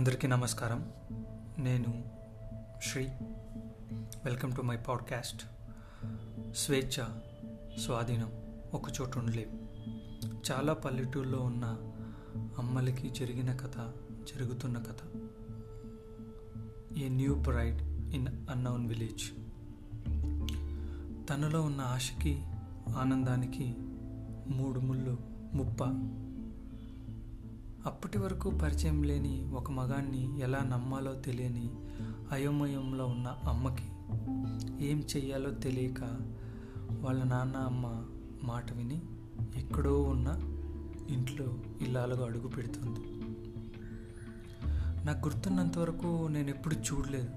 అందరికీ నమస్కారం. నేను Sri welcome to my podcast స్వేచ్ఛ స్వాధీనం ఒక చోటు ఉండలేవు చాలా పల్లెటూళ్ళలో ఉన్న అమ్మలకి జరిగిన కథ జరుగుతున్న కథ. A new bride in unknown village. తనలో ఉన్న ఆశకి ఆనందానికి మూడు ముళ్ళు ముప్ప. అప్పటి వరకు పరిచయం లేని ఒక మగాన్ని ఎలా నమ్మాలో తెలియని అయోమయంలో ఉన్న అమ్మకి ఏం చెయ్యాలో తెలియక వాళ్ళ నాన్న అమ్మ మాట విని ఎక్కడో ఉన్న ఇంట్లో ఇల్లాలుగా అడుగు పెడుతుంది. నాకు గుర్తున్నంత వరకు నేను ఎప్పుడు చూడలేదు.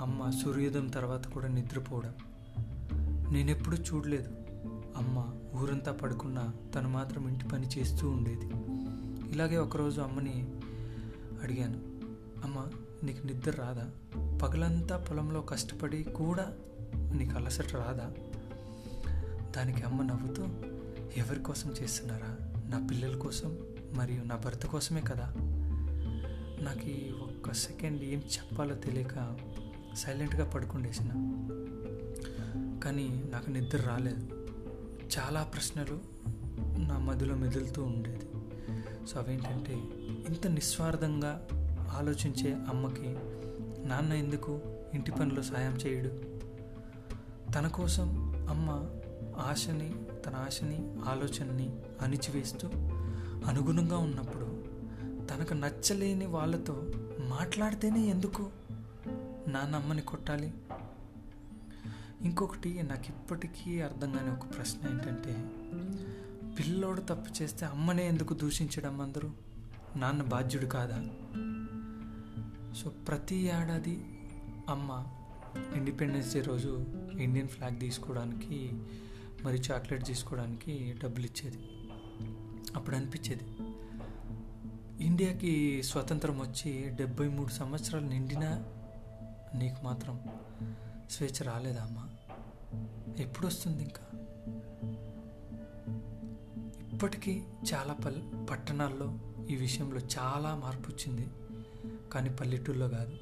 అమ్మ సూర్యోదయం తర్వాత కూడా నిద్రపోవడం. నేనెప్పుడు చూడలేదు. అమ్మ ఊరంతా పడుకున్నా తను మాత్రం ఇంటి పని చేస్తూ ఉండేది. ఇలాగే ఒకరోజు అమ్మని అడిగాను. అమ్మ నీకు నిద్ర రాదా? పగలంతా పొలంలో కష్టపడి కూడా నీకు అలసట రాదా? దానికి అమ్మ నవ్వుతూ ఎవరి కోసం చేస్తున్నారా? నా పిల్లల కోసం మరియు నా భర్త కోసమే కదా? నాకు ఈ ఒక్క సెకండ్ ఏం చెప్పాలో తెలియక సైలెంట్గా పడుకుండేసిన. కానీ నాకు నిద్ర రాలేదు. చాలా ప్రశ్నలు నా మదిలో మెదులుతూ ఉండేది. సో అవేంటంటే ఇంత నిస్వార్థంగా ఆలోచించే అమ్మకి నాన్న ఎందుకు ఇంటి పనిలో సాయం చేయడు? తన కోసం అమ్మ ఆశని తన ఆశని ఆలోచనని అణిచివేస్తూ అనుగుణంగా ఉన్నప్పుడు తనకు నచ్చలేని వాళ్ళతో మాట్లాడితేనే ఎందుకు నాన్న అమ్మని కొట్టాలి? ఇంకొకటి నాకు ఇప్పటికీ అర్థం కాని ఒక ప్రశ్న ఏంటంటే పిల్లోడు తప్పు చేస్తే అమ్మనే ఎందుకు దూషించడం అందరూ? నాన్న బాధ్యుడు కాదా? సో ప్రతి ఏడాది అమ్మ ఇండిపెండెన్స్ డే రోజు ఇండియన్ ఫ్లాగ్ తీసుకోవడానికి మరి చాక్లెట్ తీసుకోవడానికి డబ్బులు ఇచ్చేది. అప్పుడు అనిపించేది ఇండియాకి స్వతంత్రం వచ్చి డెబ్బై మూడు సంవత్సరాలు నిండినా నీకు మాత్రం స్వేచ్ఛ రాలేదా అమ్మ? ఎప్పుడు వస్తుంది ఇంకా? ఇప్పటికీ చాలా పల్ పట్టణాల్లో ఈ విషయంలో చాలా మార్పు వచ్చింది కానీ పల్లెటూళ్ళలో కాదు.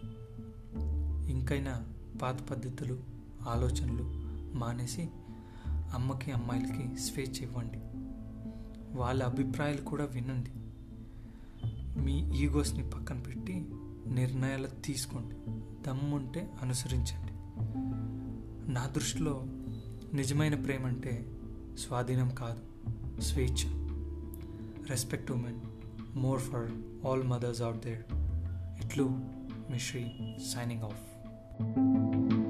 ఇంకైనా పాత పద్ధతులు ఆలోచనలు మానేసి అమ్మకి అమ్మాయిలకి స్వేచ్ఛ ఇవ్వండి. వాళ్ళ అభిప్రాయాలు కూడా వినండి. మీ ఈగోస్ని పక్కన పెట్టి నిర్ణయాలు తీసుకోండి. దమ్ముంటే అనుసరించండి. నా దృష్టిలో నిజమైన ప్రేమ అంటే స్వాధీనం కాదు. Switch. Respect women. More for all mothers out there. Itlu Mishri signing off.